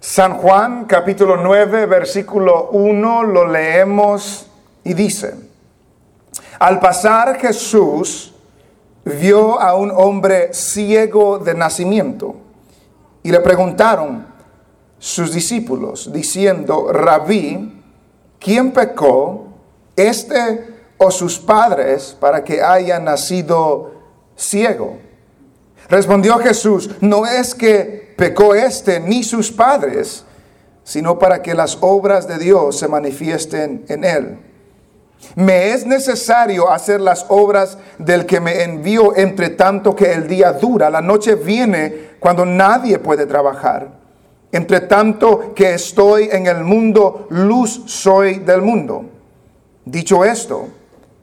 San Juan capítulo 9 versículo 1 lo leemos y dice, al pasar Jesús vio a un hombre ciego de nacimiento y le preguntaron sus discípulos diciendo, rabí, ¿quién pecó, este o sus padres, para que haya nacido ciego? Respondió Jesús, no es que pecó este ni sus padres, sino para que las obras de Dios se manifiesten en él. Me es necesario hacer las obras del que me envió entre tanto que el día dura. La noche viene cuando nadie puede trabajar. Entre tanto que estoy en el mundo, luz soy del mundo. Dicho esto,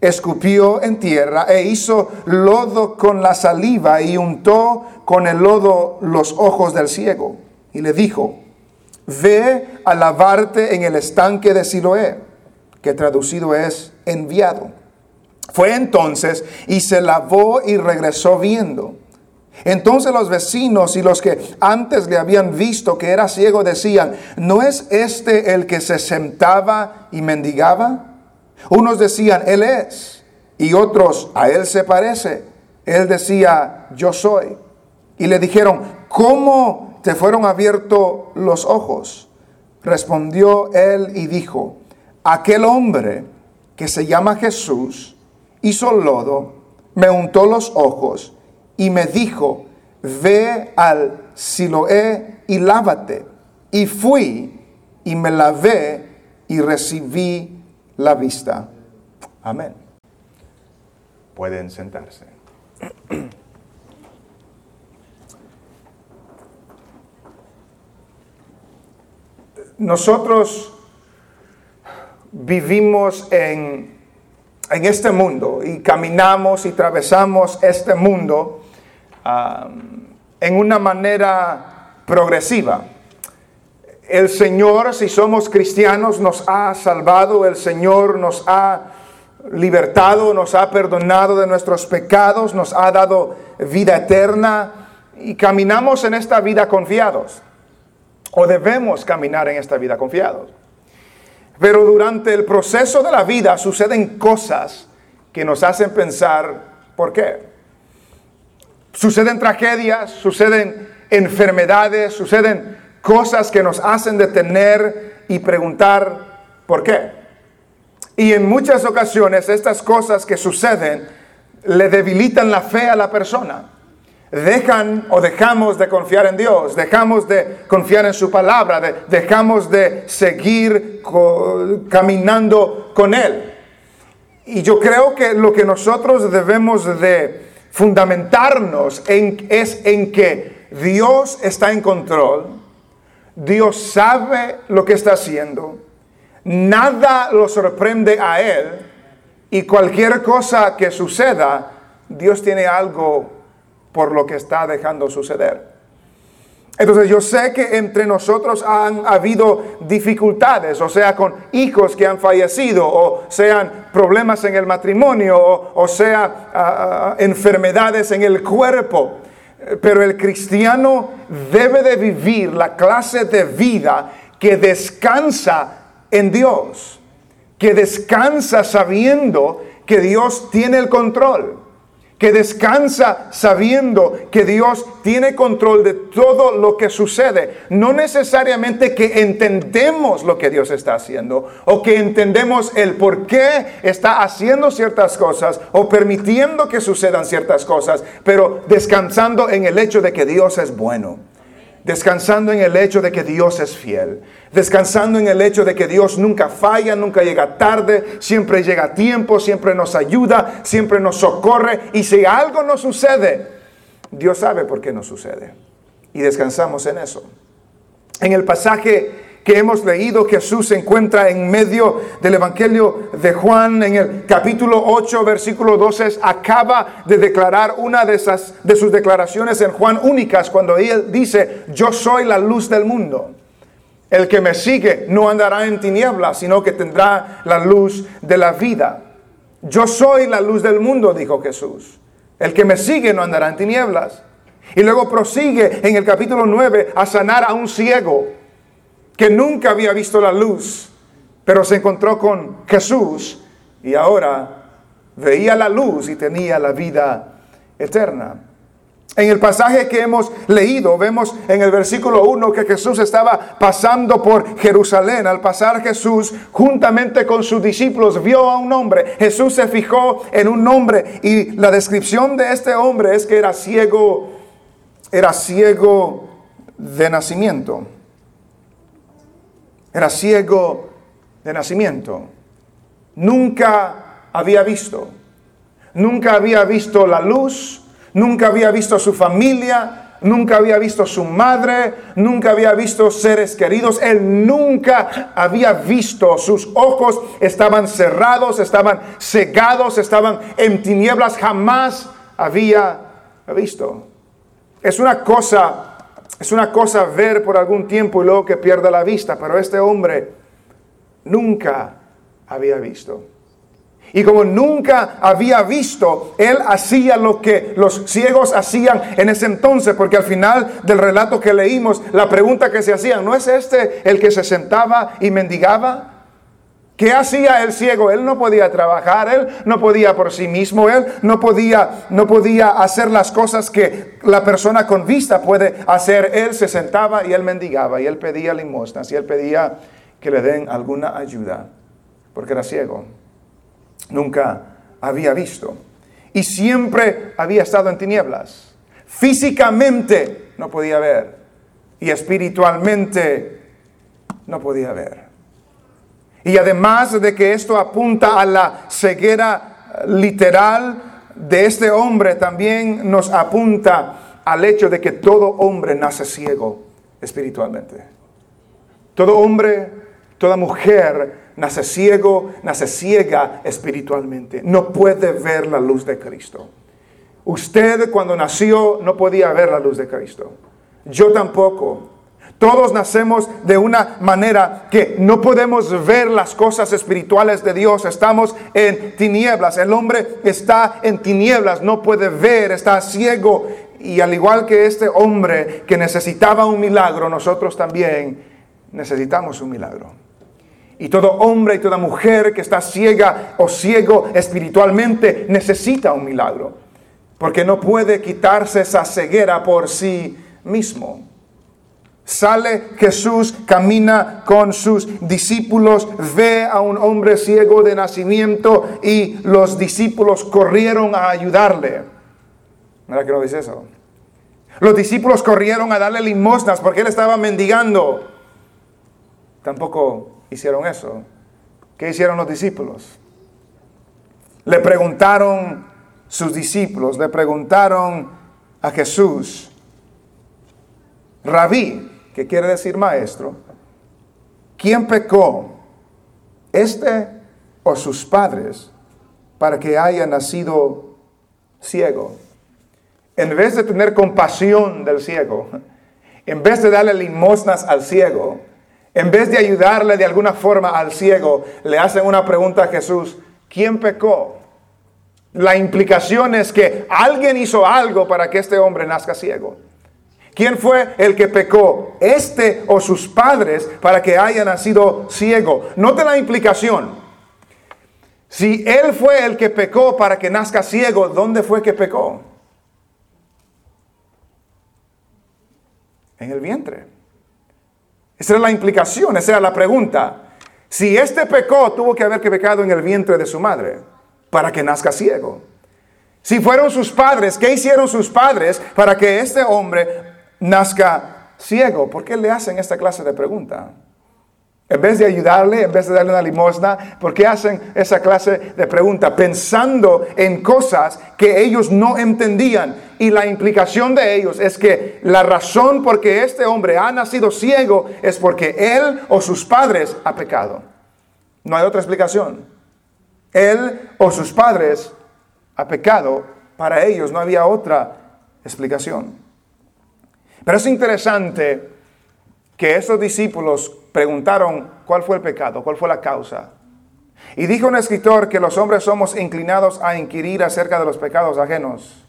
escupió en tierra e hizo lodo con la saliva y untó con el lodo los ojos del ciego. Y le dijo, ve a lavarte en el estanque de Siloé, que traducido es enviado. Fue entonces y se lavó y regresó viendo. Entonces los vecinos y los que antes le habían visto que era ciego decían, ¿no es este el que se sentaba y mendigaba? Unos decían, Él es, y otros, a Él se parece. Él decía, yo soy. Y le dijeron, ¿cómo te fueron abiertos los ojos? Respondió él y dijo, aquel hombre que se llama Jesús hizo lodo, me untó los ojos y me dijo, ve al Siloé y lávate. Y fui y me lavé y recibí la vista. Amén. Pueden sentarse. Nosotros vivimos en, en, este mundo y caminamos y atravesamos este mundo en una manera progresiva. El Señor, si somos cristianos, nos ha salvado, el Señor nos ha libertado, nos ha perdonado de nuestros pecados, nos ha dado vida eterna y caminamos en esta vida confiados. O debemos caminar en esta vida confiados. Pero durante el proceso de la vida suceden cosas que nos hacen pensar, ¿por qué? Suceden tragedias, suceden enfermedades, suceden cosas que nos hacen detener y preguntar por qué. Y en muchas ocasiones estas cosas que suceden le debilitan la fe a la persona. Dejan o dejamos de confiar en Dios, dejamos de confiar en su palabra, dejamos de seguir caminando con Él. Y yo creo que lo que nosotros debemos de fundamentarnos en, es en que Dios está en control, Dios sabe lo que está haciendo. Nada lo sorprende a Él. Y cualquier cosa que suceda, Dios tiene algo por lo que está dejando suceder. Entonces yo sé que entre nosotros han habido dificultades, o sea, con hijos que han fallecido, o sean problemas en el matrimonio, o, sea, enfermedades en el cuerpo. Pero el cristiano debe de vivir la clase de vida que descansa en Dios, que descansa sabiendo que Dios tiene el control que descansa sabiendo que Dios tiene control de todo lo que sucede. No necesariamente que entendemos lo que Dios está haciendo o que entendemos el por qué está haciendo ciertas cosas o permitiendo que sucedan ciertas cosas, pero descansando en el hecho de que Dios es bueno descansando en el hecho de que Dios es fiel, descansando en el hecho de que Dios nunca falla, nunca llega tarde, siempre llega a tiempo, siempre nos ayuda, siempre nos socorre y si algo no sucede, Dios sabe por qué no sucede y descansamos en eso. En el pasaje que hemos leído, Jesús se encuentra en medio del Evangelio de Juan, en el capítulo 8, versículo 12, acaba de declarar una de, esas, de sus declaraciones en Juan únicas, cuando él dice, yo soy la luz del mundo. El que me sigue no andará en tinieblas, sino que tendrá la luz de la vida. Yo soy la luz del mundo, dijo Jesús. El que me sigue no andará en tinieblas. Y luego prosigue en el capítulo 9 a sanar a un ciego que nunca había visto la luz, pero se encontró con Jesús y ahora veía la luz y tenía la vida eterna. En el pasaje que hemos leído, vemos en el versículo 1 que Jesús estaba pasando por Jerusalén. Al pasar Jesús, juntamente con sus discípulos, vio a un hombre. Jesús se fijó en un hombre y la descripción de este hombre es que era ciego, era ciego de nacimiento. Era ciego de nacimiento. Nunca había visto, nunca había visto la luz. Nunca había visto a su familia, nunca había visto a su madre, nunca había visto seres queridos, él nunca había visto, sus ojos estaban cerrados, estaban cegados, estaban en tinieblas, jamás había visto. Es una cosa, es una cosa ver por algún tiempo y luego que pierda la vista, pero este hombre nunca había visto. Y como nunca había visto, él hacía lo que los ciegos hacían en ese entonces, porque al final del relato que leímos, la pregunta que se hacían, ¿no es este el que se sentaba y mendigaba? ¿Qué hacía el ciego? Él no podía trabajar, él no podía por sí mismo, él no podía, no podía hacer las cosas que la persona con vista puede hacer. Él se sentaba y él mendigaba y él pedía limosnas y él pedía que le den alguna ayuda, porque era ciego nunca había visto. Y siempre había estado en tinieblas. Físicamente no podía ver. Y espiritualmente no podía ver. Y además de que esto apunta a la ceguera literal de este hombre, también nos apunta al hecho de que todo hombre nace ciego espiritualmente. Todo hombre, toda mujer nace ciego, nace ciega espiritualmente. No puede ver la luz de Cristo. Usted cuando nació no podía ver la luz de Cristo. Yo tampoco. Todos nacemos de una manera que no podemos ver las cosas espirituales de Dios. Estamos en tinieblas. El hombre está en tinieblas, no puede ver, está ciego. Y al igual que este hombre que necesitaba un milagro, nosotros también necesitamos un milagro. Y todo hombre y toda mujer que está ciega o ciego espiritualmente necesita un milagro. Porque no puede quitarse esa ceguera por sí mismo. Sale Jesús, camina con sus discípulos, ve a un hombre ciego de nacimiento y los discípulos corrieron a ayudarle. ¿Verdad que no dice eso? Los discípulos corrieron a darle limosnas porque él estaba mendigando. Tampoco hicieron eso. ¿Qué hicieron los discípulos? Le preguntaron sus discípulos, le preguntaron a Jesús, Rabí, que quiere decir maestro, ¿quién pecó? ¿Este o sus padres para que haya nacido ciego? En vez de tener compasión del ciego, en vez de darle limosnas al ciego, en vez de ayudarle de alguna forma al ciego, le hacen una pregunta a Jesús, ¿quién pecó? La implicación es que alguien hizo algo para que este hombre nazca ciego. ¿Quién fue el que pecó? ¿Este o sus padres para que haya nacido ciego? Note la implicación. Si él fue el que pecó para que nazca ciego, ¿dónde fue que pecó? En el vientre. Esa era la implicación, esa era la pregunta. Si este pecó, tuvo que haber que pecado en el vientre de su madre para que nazca ciego. Si fueron sus padres, ¿qué hicieron sus padres para que este hombre nazca ciego? ¿Por qué le hacen esta clase de pregunta? En vez de ayudarle, en vez de darle una limosna, ¿por qué hacen esa clase de pregunta? Pensando en cosas que ellos no entendían. Y la implicación de ellos es que la razón por que este hombre ha nacido ciego es porque él o sus padres ha pecado. No hay otra explicación. Él o sus padres ha pecado. Para ellos no había otra explicación. Pero es interesante que estos discípulos preguntaron cuál fue el pecado, cuál fue la causa. Y dijo un escritor que los hombres somos inclinados a inquirir acerca de los pecados ajenos,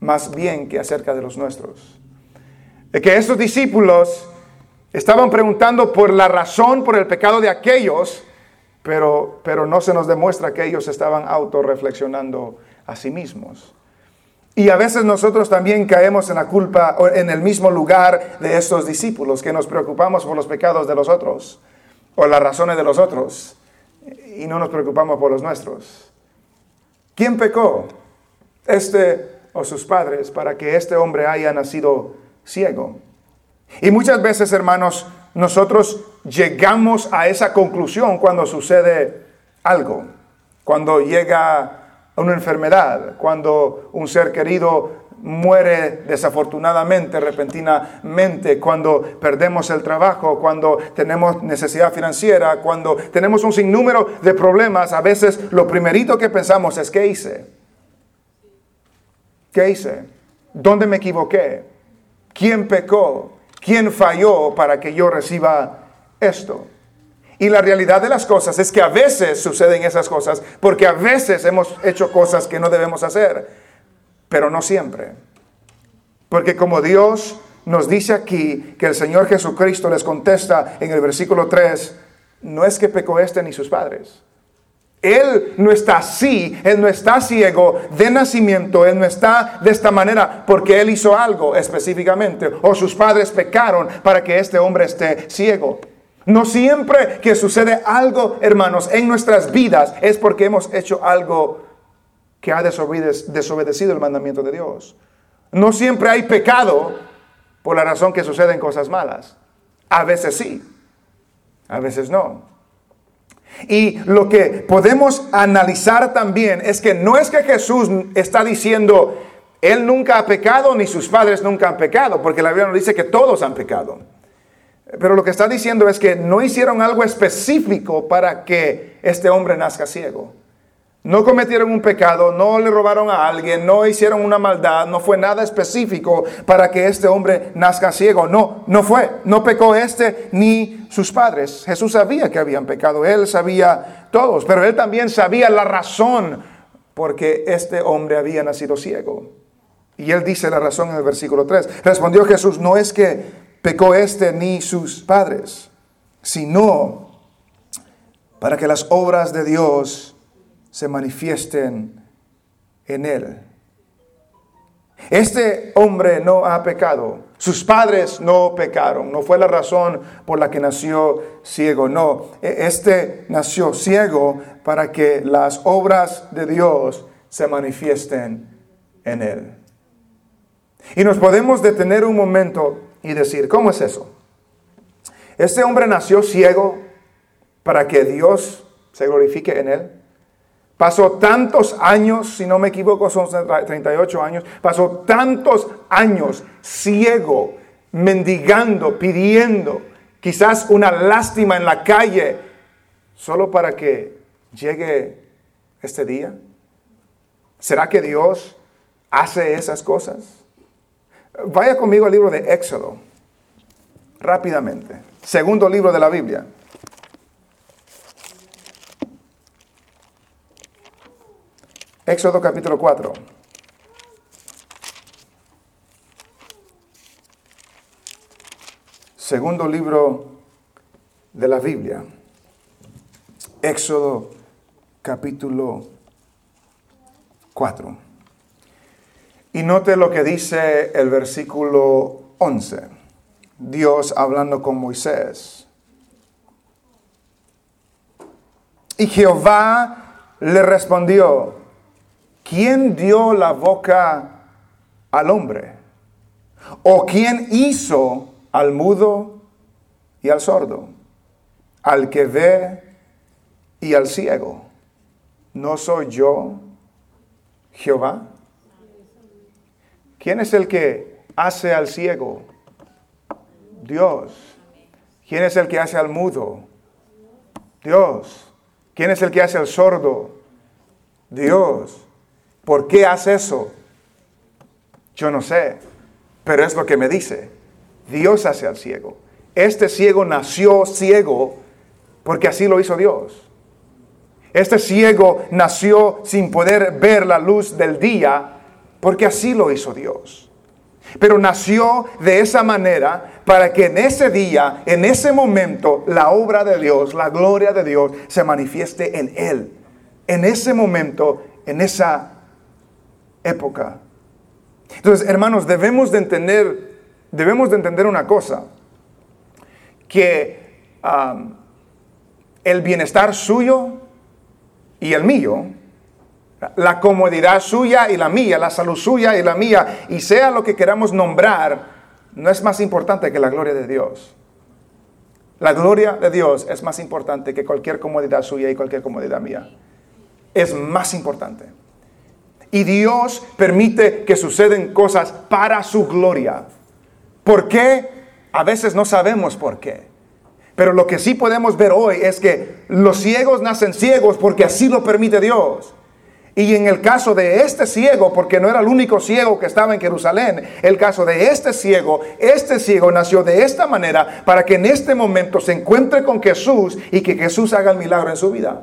más bien que acerca de los nuestros. Que estos discípulos Estaban preguntando por la razón, por el pecado de aquellos, pero, pero no se nos demuestra que ellos estaban autorreflexionando a sí mismos. Y a veces nosotros también caemos en la culpa, en el mismo lugar de estos discípulos, que nos preocupamos por los pecados de los otros, o las razones de los otros, y no nos preocupamos por los nuestros. ¿Quién pecó? Este o sus padres para que este hombre haya nacido ciego. Y muchas veces, hermanos, nosotros llegamos a esa conclusión cuando sucede algo, cuando llega una enfermedad, cuando un ser querido muere desafortunadamente, repentinamente, cuando perdemos el trabajo, cuando tenemos necesidad financiera, cuando tenemos un sinnúmero de problemas, a veces lo primerito que pensamos es, ¿qué hice? ¿Qué hice? ¿Dónde me equivoqué? ¿Quién pecó? ¿Quién falló para que yo reciba esto? Y la realidad de las cosas es que a veces suceden esas cosas porque a veces hemos hecho cosas que no debemos hacer, pero no siempre. Porque como Dios nos dice aquí que el Señor Jesucristo les contesta en el versículo 3, no es que pecó este ni sus padres. Él no está así, Él no está ciego de nacimiento, Él no está de esta manera porque Él hizo algo específicamente o sus padres pecaron para que este hombre esté ciego. No siempre que sucede algo, hermanos, en nuestras vidas es porque hemos hecho algo que ha desobedecido el mandamiento de Dios. No siempre hay pecado por la razón que suceden cosas malas. A veces sí, a veces no. Y lo que podemos analizar también es que no es que Jesús está diciendo, Él nunca ha pecado ni sus padres nunca han pecado, porque la Biblia nos dice que todos han pecado. Pero lo que está diciendo es que no hicieron algo específico para que este hombre nazca ciego. No cometieron un pecado, no le robaron a alguien, no hicieron una maldad, no fue nada específico para que este hombre nazca ciego. No, no fue, no pecó este ni sus padres. Jesús sabía que habían pecado, él sabía todos, pero él también sabía la razón por qué este hombre había nacido ciego. Y él dice la razón en el versículo 3. Respondió Jesús, no es que pecó este ni sus padres, sino para que las obras de Dios se manifiesten en él. Este hombre no ha pecado. Sus padres no pecaron. No fue la razón por la que nació ciego. No, e, este nació ciego para que las obras de Dios se manifiesten en él. Y nos podemos detener un momento y decir, ¿cómo es eso? Este hombre nació ciego para que Dios se glorifique en él. Pasó tantos años, si no me equivoco, son 38 años, pasó tantos años ciego, mendigando, pidiendo, quizás una lástima en la calle, solo para que llegue este día. ¿Será que Dios hace esas cosas? Vaya conmigo al libro de Éxodo, rápidamente. Segundo libro de la Biblia. Éxodo capítulo 4. Segundo libro de la Biblia. Éxodo capítulo 4. Y note lo que dice el versículo 11. Dios hablando con Moisés. Y Jehová le respondió, ¿quién dio la boca al hombre? ¿O quién hizo al mudo y al sordo? Al que ve y al ciego. ¿No soy yo Jehová? ¿Quién es el que hace al ciego? Dios. ¿Quién es el que hace al mudo? Dios. ¿Quién es el que hace al sordo? Dios. ¿Por qué hace eso? Yo no sé, pero es lo que me dice. Dios hace al ciego. Este ciego nació ciego porque así lo hizo Dios. Este ciego nació sin poder ver la luz del día porque así lo hizo Dios. Pero nació de esa manera para que en ese día, en ese momento, la obra de Dios, la gloria de Dios se manifieste en Él. En ese momento, en esa época. Entonces, hermanos, debemos de entender, debemos de entender una cosa, que el bienestar suyo y el mío, la comodidad suya y la mía, la salud suya y la mía, y sea lo que queramos nombrar, no es más importante que la gloria de Dios. La gloria de Dios es más importante que cualquier comodidad suya y cualquier comodidad mía. Es más importante. Y Dios permite que suceden cosas para su gloria. ¿Por qué? A veces no sabemos por qué. Pero lo que sí podemos ver hoy es que los ciegos nacen ciegos porque así lo permite Dios. Y en el caso de este ciego, porque no era el único ciego que estaba en Jerusalén, el caso de este ciego, este ciego nació de esta manera para que en este momento se encuentre con Jesús y que Jesús haga el milagro en su vida.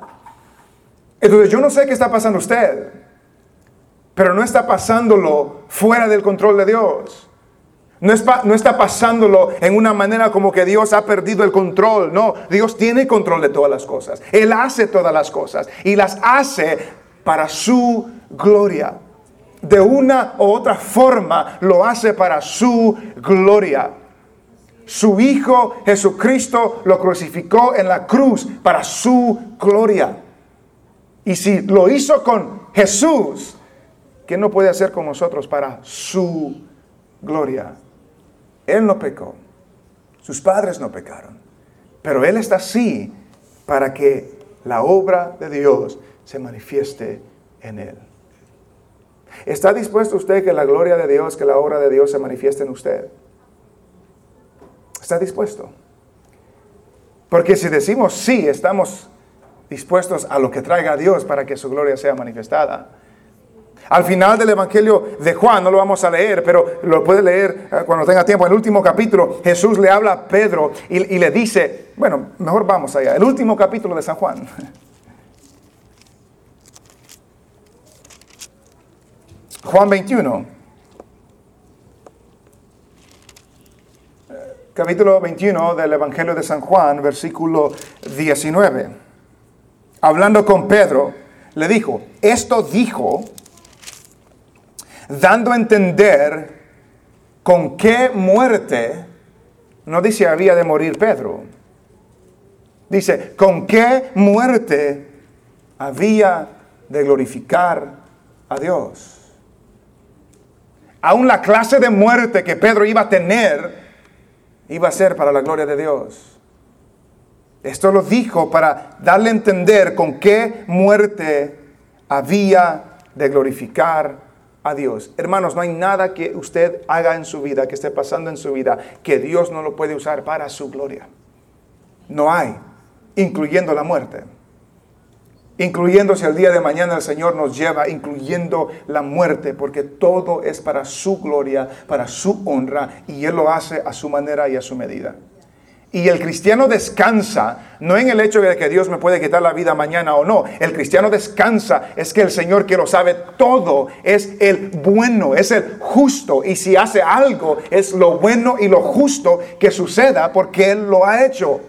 Entonces yo no sé qué está pasando usted, pero no está pasándolo fuera del control de Dios. No, no, está pasándolo en una manera como que Dios ha perdido el control. No, Dios tiene control de todas las cosas. Él hace todas las cosas y las hace para su gloria. De una u otra forma lo hace para su gloria. Su Hijo Jesucristo lo crucificó en la cruz para su gloria. Y si lo hizo con Jesús, ¿qué no puede hacer con nosotros para su gloria? Él no pecó, sus padres no pecaron, pero Él está así para que la obra de Dios se manifieste en Él. ¿Está dispuesto usted que la gloria de Dios, que la obra de Dios se manifieste en usted? ¿Está dispuesto? Porque si decimos sí, estamos dispuestos a lo que traiga Dios para que su gloria sea manifestada. Al final del Evangelio de Juan, no lo vamos a leer, pero lo puede leer eh, cuando tenga tiempo. En el último capítulo, Jesús le habla a Pedro y, y le dice, bueno, mejor vamos allá. El último capítulo de San Juan. Juan 21. Capítulo 21 del Evangelio de San Juan, versículo 19. Hablando con Pedro, le dijo, esto dijo, dando a entender con qué muerte, no dice había de morir Pedro, dice, con qué muerte había de glorificar a Dios. Aún la clase de muerte que Pedro iba a tener iba a ser para la gloria de Dios. Esto lo dijo para darle a entender con qué muerte había de glorificar a Dios. Hermanos, no hay nada que usted haga en su vida, que esté pasando en su vida, que Dios no lo puede usar para su gloria. No hay, incluyendo la muerte incluyendo si el día de mañana el Señor nos lleva, incluyendo la muerte, porque todo es para su gloria, para su honra, y Él lo hace a su manera y a su medida. Y el cristiano descansa, no en el hecho de que Dios me puede quitar la vida mañana o no. El cristiano descansa es que el Señor que lo sabe todo es el bueno, es el justo. Y si hace algo, es lo bueno y lo justo que suceda porque Él lo ha hecho.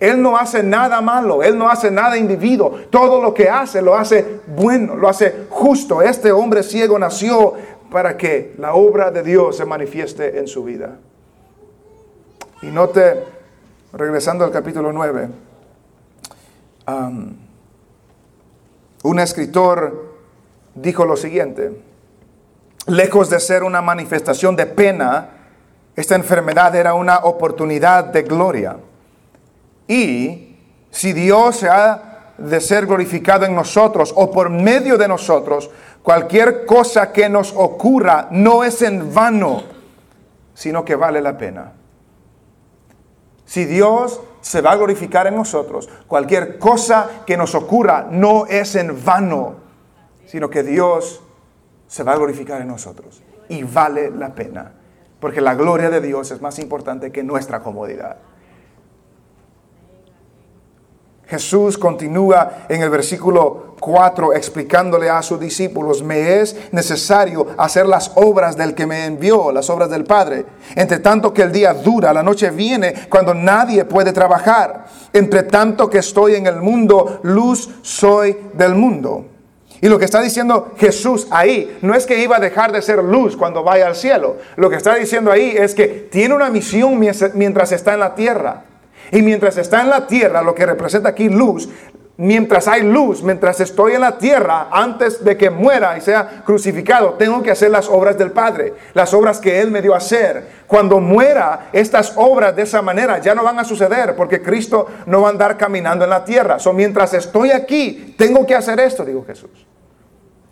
Él no hace nada malo, Él no hace nada individuo. Todo lo que hace lo hace bueno, lo hace justo. Este hombre ciego nació para que la obra de Dios se manifieste en su vida. Y note, regresando al capítulo 9, un escritor dijo lo siguiente, lejos de ser una manifestación de pena, esta enfermedad era una oportunidad de gloria. Y si Dios se ha de ser glorificado en nosotros o por medio de nosotros, cualquier cosa que nos ocurra no es en vano, sino que vale la pena. Si Dios se va a glorificar en nosotros, cualquier cosa que nos ocurra no es en vano, sino que Dios se va a glorificar en nosotros. Y vale la pena, porque la gloria de Dios es más importante que nuestra comodidad. Jesús continúa en el versículo 4 explicándole a sus discípulos, me es necesario hacer las obras del que me envió, las obras del Padre. Entre tanto que el día dura, la noche viene cuando nadie puede trabajar. Entre tanto que estoy en el mundo, luz soy del mundo. Y lo que está diciendo Jesús ahí no es que iba a dejar de ser luz cuando vaya al cielo. Lo que está diciendo ahí es que tiene una misión mientras está en la tierra. Y mientras está en la tierra, lo que representa aquí luz, mientras hay luz, mientras estoy en la tierra, antes de que muera y sea crucificado, tengo que hacer las obras del Padre, las obras que Él me dio a hacer. Cuando muera, estas obras de esa manera ya no van a suceder porque Cristo no va a andar caminando en la tierra. So, mientras estoy aquí, tengo que hacer esto, dijo Jesús.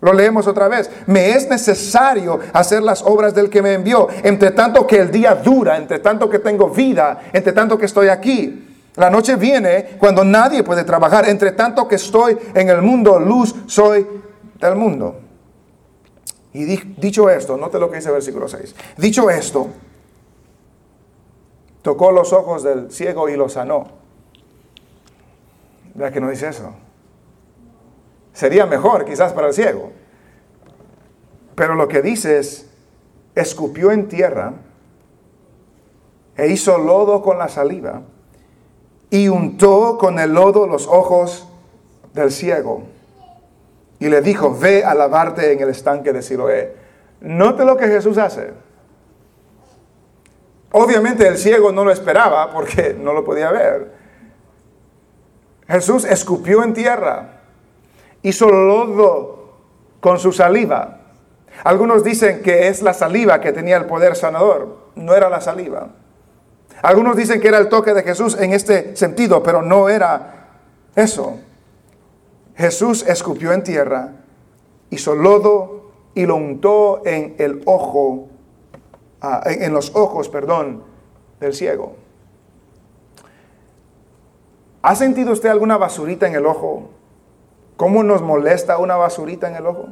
Lo leemos otra vez. Me es necesario hacer las obras del que me envió. Entre tanto que el día dura, entre tanto que tengo vida, entre tanto que estoy aquí. La noche viene cuando nadie puede trabajar. Entre tanto que estoy en el mundo, luz soy del mundo. Y dicho esto, note lo que dice el versículo 6. Dicho esto, tocó los ojos del ciego y lo sanó. ¿Verdad que no dice eso? Sería mejor quizás para el ciego. Pero lo que dice es, escupió en tierra e hizo lodo con la saliva y untó con el lodo los ojos del ciego. Y le dijo, ve a lavarte en el estanque de Siloé. Note lo que Jesús hace. Obviamente el ciego no lo esperaba porque no lo podía ver. Jesús escupió en tierra hizo lodo con su saliva. Algunos dicen que es la saliva que tenía el poder sanador, no era la saliva. Algunos dicen que era el toque de Jesús en este sentido, pero no era eso. Jesús escupió en tierra, hizo lodo y lo untó en el ojo, ah, en los ojos, perdón, del ciego. ¿Ha sentido usted alguna basurita en el ojo? ¿Cómo nos molesta una basurita en el ojo?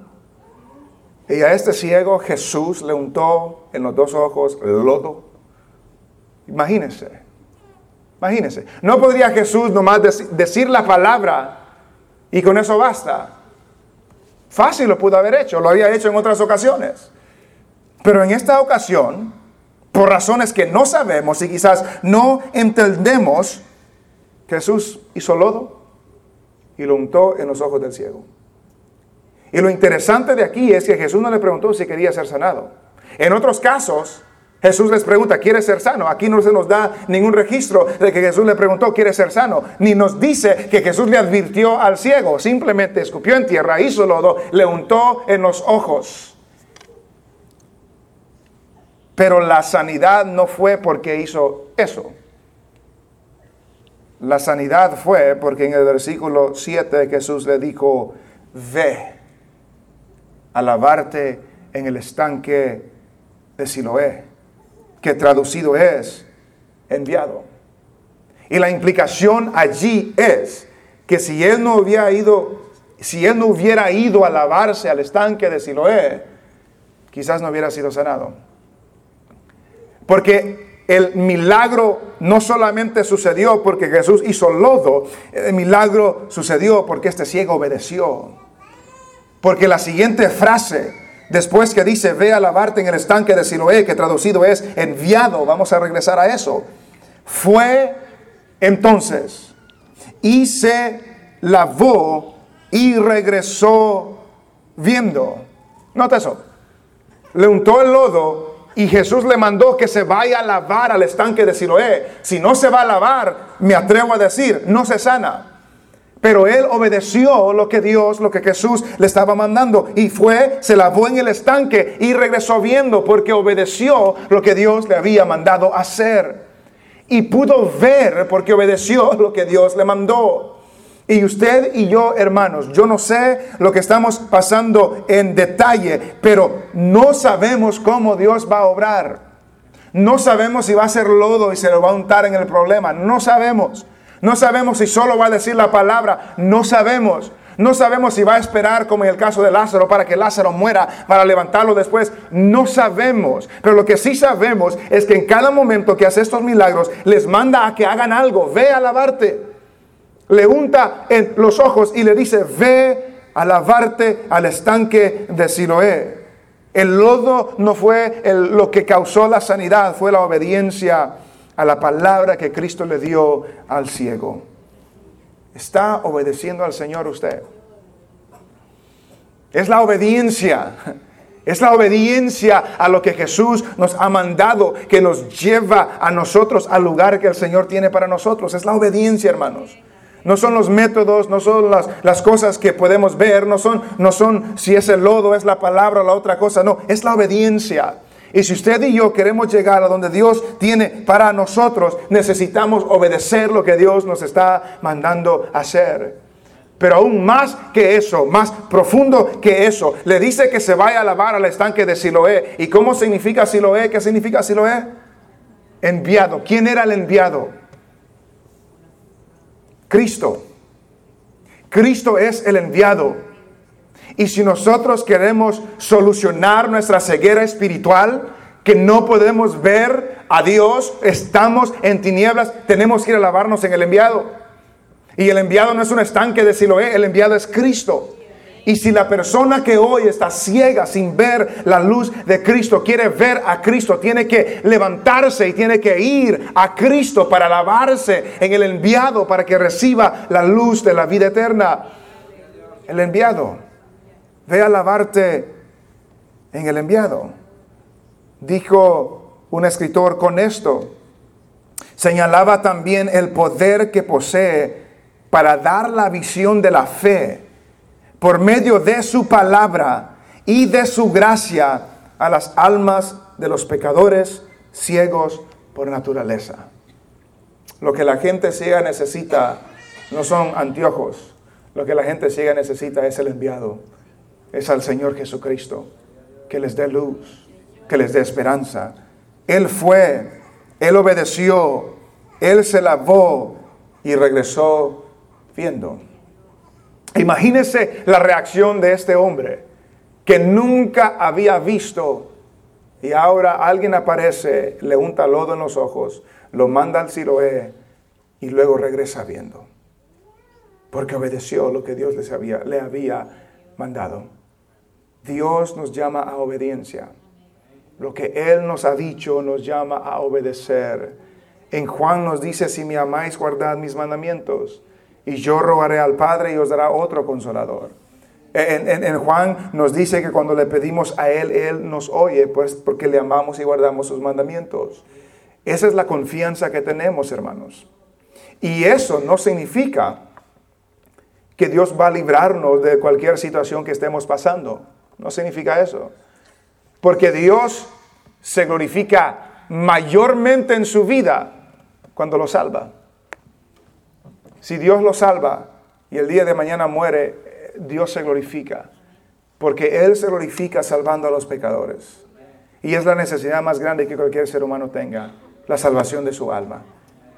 Y a este ciego Jesús le untó en los dos ojos lodo. Imagínense, imagínense. No podría Jesús nomás decir la palabra y con eso basta. Fácil lo pudo haber hecho, lo había hecho en otras ocasiones. Pero en esta ocasión, por razones que no sabemos y quizás no entendemos, Jesús hizo lodo y lo untó en los ojos del ciego. Y lo interesante de aquí es que Jesús no le preguntó si quería ser sanado. En otros casos, Jesús les pregunta, ¿quiere ser sano? Aquí no se nos da ningún registro de que Jesús le preguntó, ¿quiere ser sano? Ni nos dice que Jesús le advirtió al ciego. Simplemente escupió en tierra, hizo lodo, le untó en los ojos. Pero la sanidad no fue porque hizo eso. La sanidad fue porque en el versículo 7 Jesús le dijo, ve a lavarte en el estanque de Siloé, que traducido es enviado. Y la implicación allí es que si él no hubiera ido, si él no hubiera ido a lavarse al estanque de Siloé, quizás no hubiera sido sanado. Porque el milagro no solamente sucedió porque Jesús hizo lodo, el milagro sucedió porque este ciego obedeció. Porque la siguiente frase, después que dice, ve a lavarte en el estanque de Siloé, que traducido es enviado, vamos a regresar a eso, fue entonces y se lavó y regresó viendo. Nota eso. Le untó el lodo y Jesús le mandó que se vaya a lavar al estanque de Siloé. Si no se va a lavar, me atrevo a decir, no se sana. Pero él obedeció lo que Dios, lo que Jesús le estaba mandando. Y fue, se lavó en el estanque y regresó viendo porque obedeció lo que Dios le había mandado hacer. Y pudo ver porque obedeció lo que Dios le mandó. Y usted y yo, hermanos, yo no sé lo que estamos pasando en detalle, pero no sabemos cómo Dios va a obrar. No sabemos si va a ser lodo y se lo va a untar en el problema. No sabemos. No sabemos si solo va a decir la palabra. No sabemos. No sabemos si va a esperar, como en el caso de Lázaro, para que Lázaro muera, para levantarlo después. No sabemos. Pero lo que sí sabemos es que en cada momento que hace estos milagros, les manda a que hagan algo. Ve a lavarte. Le unta en los ojos y le dice, ve a lavarte al estanque de Siloé. El lodo no fue lo que causó la sanidad, fue la obediencia a la palabra que Cristo le dio al ciego. ¿Está obedeciendo al Señor usted? Es la obediencia. Es la obediencia a lo que Jesús nos ha mandado que nos lleva a nosotros al lugar que el Señor tiene para nosotros. Es la obediencia, hermanos. No son los métodos, no son las, las, cosas que podemos ver, no son, no son si es el lodo, es la palabra o la otra cosa, no, es la obediencia. Y si usted y yo queremos llegar a donde Dios tiene para nosotros, necesitamos obedecer lo que Dios nos está mandando hacer. Pero aún más que eso, más profundo que eso, le dice que se vaya a lavar al estanque de Siloé. ¿Y cómo significa Siloé? ¿Qué significa Siloé? Enviado. ¿Quién era el enviado? Cristo. Cristo es el enviado. Y si nosotros queremos solucionar nuestra ceguera espiritual, que no podemos ver a Dios, estamos en tinieblas, tenemos que ir a lavarnos en el enviado. Y el enviado no es un estanque de Siloé, el enviado es Cristo. Y si la persona que hoy está ciega sin ver la luz de Cristo quiere ver a Cristo, tiene que levantarse y tiene que ir a Cristo para lavarse en el enviado para que reciba la luz de la vida eterna. El enviado. Ve a lavarte en el enviado. Dijo un escritor con esto. Señalaba también el poder que posee para dar la visión de la fe por medio de su palabra y de su gracia a las almas de los pecadores ciegos por naturaleza. Lo que la gente ciega necesita no son anteojos, lo que la gente ciega necesita es el enviado, es al Señor Jesucristo, que les dé luz, que les dé esperanza. Él fue, Él obedeció, Él se lavó y regresó viendo. Imagínese la reacción de este hombre que nunca había visto y ahora alguien aparece, le unta lodo en los ojos, lo manda al Siloé y luego regresa viendo. Porque obedeció lo que Dios había, le había mandado. Dios nos llama a obediencia. Lo que Él nos ha dicho nos llama a obedecer. En Juan nos dice, si me amáis, guardad mis mandamientos y yo rogaré al Padre y os dará otro consolador. En, Juan nos dice que cuando le pedimos a Él, Él nos oye, pues porque le amamos y guardamos sus mandamientos. Esa es la confianza que tenemos, hermanos. Y eso no significa que Dios va a librarnos de cualquier situación que estemos pasando. No significa eso. Porque Dios se glorifica mayormente en su vida cuando lo salva. Si Dios lo salva y el día de mañana muere, Dios se glorifica. Porque Él se glorifica salvando a los pecadores. Y es la necesidad más grande que cualquier ser humano tenga, la salvación de su alma.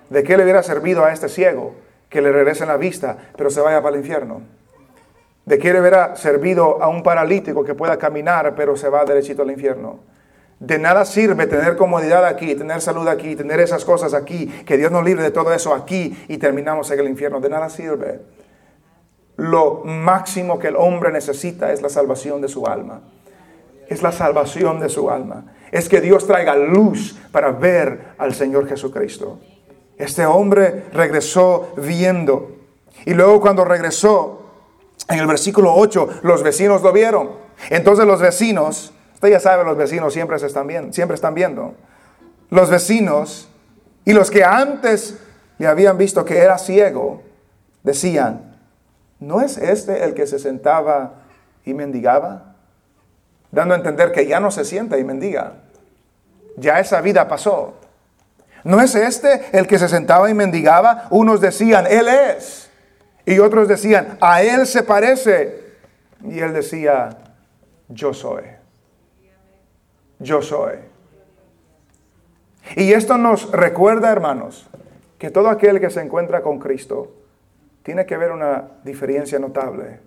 ¿De qué le hubiera servido a este ciego que le regrese la vista, pero se vaya para el infierno? ¿De qué le hubiera servido a un paralítico que pueda caminar, pero se va derechito al infierno? De nada sirve tener comodidad aquí, tener salud aquí, tener esas cosas aquí, que Dios nos libre de todo eso aquí y terminamos en el infierno. De nada sirve. Lo máximo que el hombre necesita es la salvación de su alma. Es la salvación de su alma. Es que Dios traiga luz para ver al Señor Jesucristo. Este hombre regresó viendo. Y luego cuando regresó, en el versículo 8, los vecinos lo vieron. Entonces los vecinos Ya sabe, los vecinos siempre, se están viendo, siempre están viendo. Los vecinos y los que antes le habían visto que era ciego, decían, ¿no es este el que se sentaba y mendigaba? Dando a entender que ya no se sienta y mendiga. Ya esa vida pasó. ¿No es este el que se sentaba y mendigaba? Unos decían, Él es. Y otros decían, a Él se parece. Y Él decía, yo soy yo soy. Y esto nos recuerda, hermanos, que todo aquel que se encuentra con Cristo tiene que ver una diferencia notable.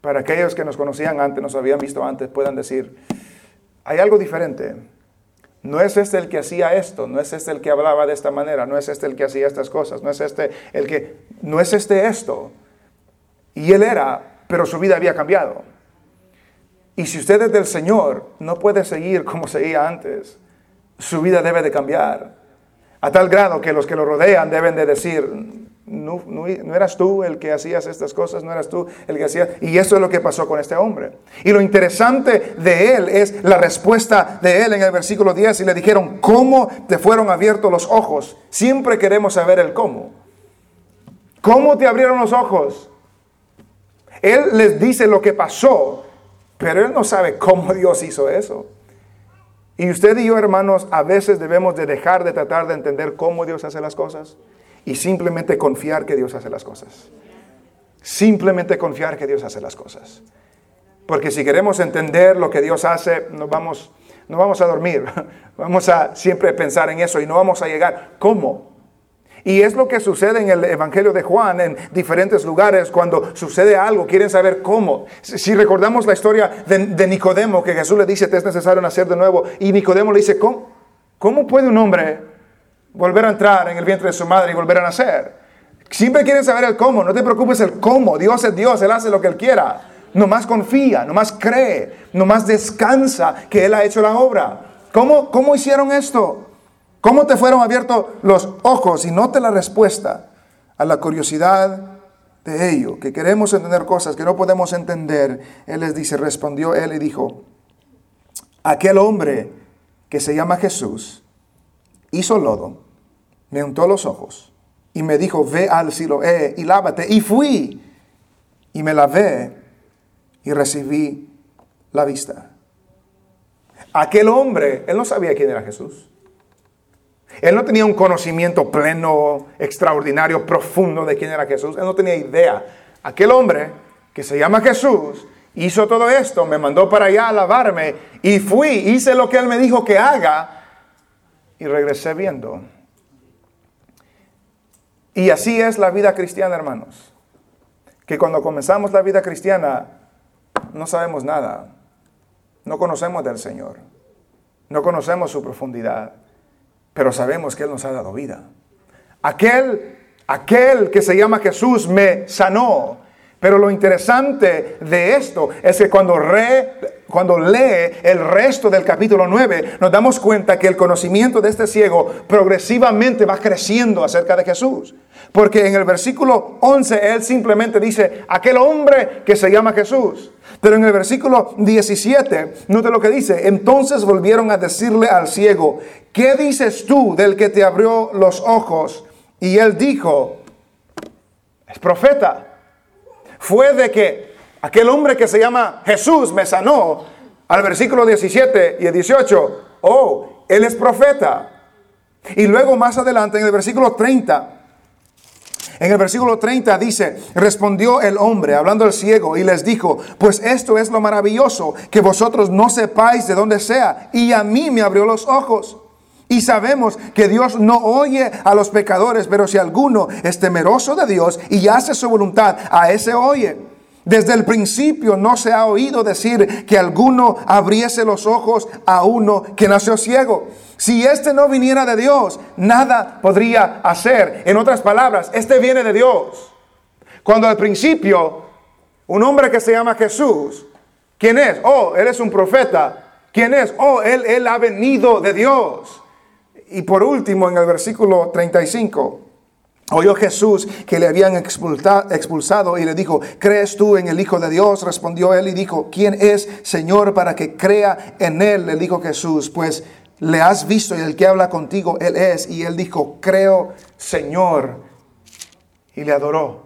Para aquellos que nos conocían antes, nos habían visto antes, puedan decir, hay algo diferente. No es este el que hacía esto, no es este el que hablaba de esta manera, no es este el que hacía estas cosas, no es este el que, no es este esto. Y él era, pero su vida había cambiado. Y si usted es del Señor, no puede seguir como seguía antes. Su vida debe de cambiar. A tal grado que los que lo rodean deben de decir, no, no, eras tú el que hacías estas cosas, no eras tú el que hacías. Y eso es lo que pasó con este hombre. Y lo interesante de él es la respuesta de él en el versículo 10. Y le dijeron, ¿cómo te fueron abiertos los ojos? Siempre queremos saber el cómo. ¿Cómo te abrieron los ojos? Él les dice lo que pasó, pero él no sabe cómo Dios hizo eso. Y usted y yo, hermanos, a veces debemos de dejar de tratar de entender cómo Dios hace las cosas y simplemente confiar que Dios hace las cosas. Simplemente confiar que Dios hace las cosas. Porque si queremos entender lo que Dios hace, vamos, no vamos a dormir. Vamos a siempre pensar en eso y no vamos a llegar. ¿Cómo? Y es lo que sucede en el Evangelio de Juan en diferentes lugares cuando sucede algo, quieren saber cómo. Si recordamos la historia de, Nicodemo, que Jesús le dice, te es necesario nacer de nuevo, y Nicodemo le dice, ¿cómo, cómo puede un hombre volver a entrar en el vientre de su madre y volver a nacer? Siempre quieren saber el cómo, no te preocupes el cómo, Dios es Dios, Él hace lo que Él quiera. Nomás confía, nomás cree, nomás descansa que Él ha hecho la obra. ¿Cómo, cómo hicieron esto? ¿Cómo te fueron abiertos los ojos? Y note la respuesta a la curiosidad de ello, que queremos entender cosas que no podemos entender. Él les dice, respondió él y dijo, aquel hombre que se llama Jesús hizo lodo, me untó los ojos y me dijo, ve al Siloé y lávate. Y fui y me lavé y recibí la vista. Aquel hombre, él no sabía quién era Jesús. Él no tenía un conocimiento pleno, extraordinario, profundo de quién era Jesús. Él no tenía idea. Aquel hombre que se llama Jesús hizo todo esto, me mandó para allá a lavarme y fui, hice lo que él me dijo que haga y regresé viendo. Y así es la vida cristiana, hermanos. Que cuando comenzamos la vida cristiana no sabemos nada. No conocemos del Señor. No conocemos su profundidad pero sabemos que Él nos ha dado vida. Aquel, aquel que se llama Jesús me sanó. Pero lo interesante de esto es que cuando, re, cuando lee el resto del capítulo 9, nos damos cuenta que el conocimiento de este ciego progresivamente va creciendo acerca de Jesús. Porque en el versículo 11 él simplemente dice, aquel hombre que se llama Jesús. Pero en el versículo 17, note lo que dice, entonces volvieron a decirle al ciego, ¿qué dices tú del que te abrió los ojos? Y él dijo, es profeta. Fue de que aquel hombre que se llama Jesús me sanó. Al versículo 17 y el 18, oh, él es profeta. Y luego más adelante en el versículo 30, en el versículo 30 dice, respondió el hombre, hablando al ciego, y les dijo, pues esto es lo maravilloso, que vosotros no sepáis de dónde sea, y a mí me abrió los ojos. Y sabemos que Dios no oye a los pecadores, pero si alguno es temeroso de Dios y hace su voluntad, a ese oye. Desde el principio no se ha oído decir que alguno abriese los ojos a uno que nació ciego. Si este no viniera de Dios, nada podría hacer. En otras palabras, este viene de Dios. Cuando al principio, un hombre que se llama Jesús, ¿quién es? Oh, él es un profeta. ¿Quién es? Oh, él, él ha venido de Dios. Y por último, en el versículo 35, Oyó Jesús que le habían expulsado y le dijo, ¿crees tú en el Hijo de Dios? Respondió él y dijo, ¿quién es Señor para que crea en él? Le dijo Jesús, pues le has visto y el que habla contigo, él es. Y él dijo, creo Señor. Y le adoró.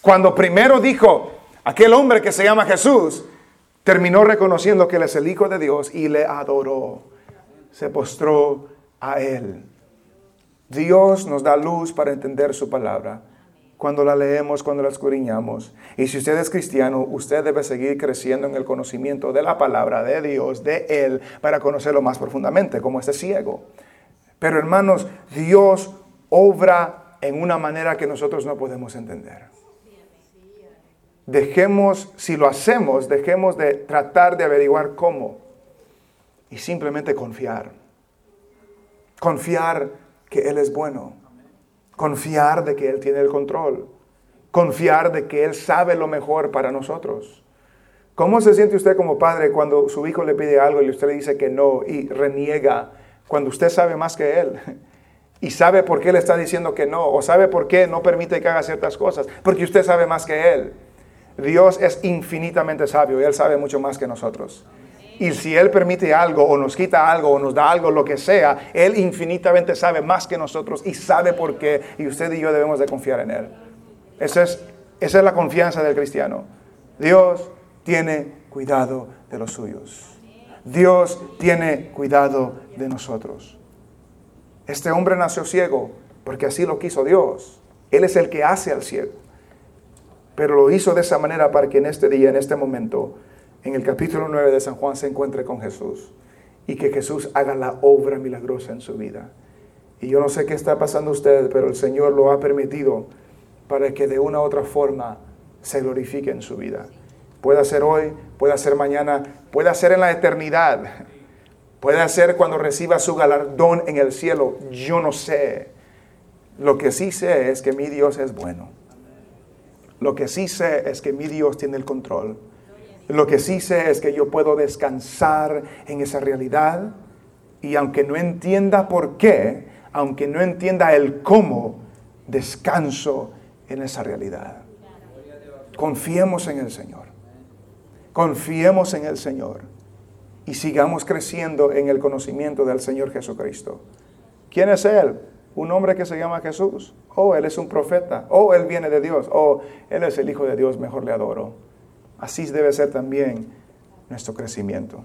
Cuando primero dijo, aquel hombre que se llama Jesús, terminó reconociendo que él es el Hijo de Dios y le adoró. Se postró a él. Dios nos da luz para entender su palabra cuando la leemos, cuando la escudriñamos. Y si usted es cristiano, usted debe seguir creciendo en el conocimiento de la palabra de Dios, de Él, para conocerlo más profundamente, como este ciego. Pero hermanos, Dios obra en una manera que nosotros no podemos entender. Dejemos, si lo hacemos, dejemos de tratar de averiguar cómo. Y simplemente confiar. Confiar que Él es bueno. Confiar de que Él tiene el control. Confiar de que Él sabe lo mejor para nosotros. ¿Cómo se siente usted como padre cuando su hijo le pide algo y usted le dice que no y reniega cuando usted sabe más que Él? Y sabe por qué le está diciendo que no, o sabe por qué no permite que haga ciertas cosas, porque usted sabe más que Él. Dios es infinitamente sabio y Él sabe mucho más que nosotros. Y si Él permite algo o nos quita algo o nos da algo, lo que sea, Él infinitamente sabe más que nosotros y sabe por qué. Y usted y yo debemos de confiar en Él. Esa es, esa es la confianza del cristiano. Dios tiene cuidado de los suyos. Dios tiene cuidado de nosotros. Este hombre nació ciego porque así lo quiso Dios. Él es el que hace al ciego. Pero lo hizo de esa manera para que en este día, en este momento, en el capítulo 9 de San Juan se encuentre con Jesús y que Jesús haga la obra milagrosa en su vida. Y yo no sé qué está pasando usted, pero el Señor lo ha permitido para que de una u otra forma se glorifique en su vida. Puede ser hoy, puede ser mañana, puede ser en la eternidad. Puede ser cuando reciba su galardón en el cielo. Yo no sé. Lo que sí sé es que mi Dios es bueno. Lo que sí sé es que mi Dios tiene el control. Lo que sí sé es que yo puedo descansar en esa realidad y aunque no entienda por qué, aunque no entienda el cómo, descanso en esa realidad. Confiemos en el Señor. Confiemos en el Señor y sigamos creciendo en el conocimiento del Señor Jesucristo. ¿Quién es Él? Un hombre que se llama Jesús. Oh, Él es un profeta. Oh, Él viene de Dios. Oh, Él es el Hijo de Dios. Mejor le adoro. Así debe ser también nuestro crecimiento.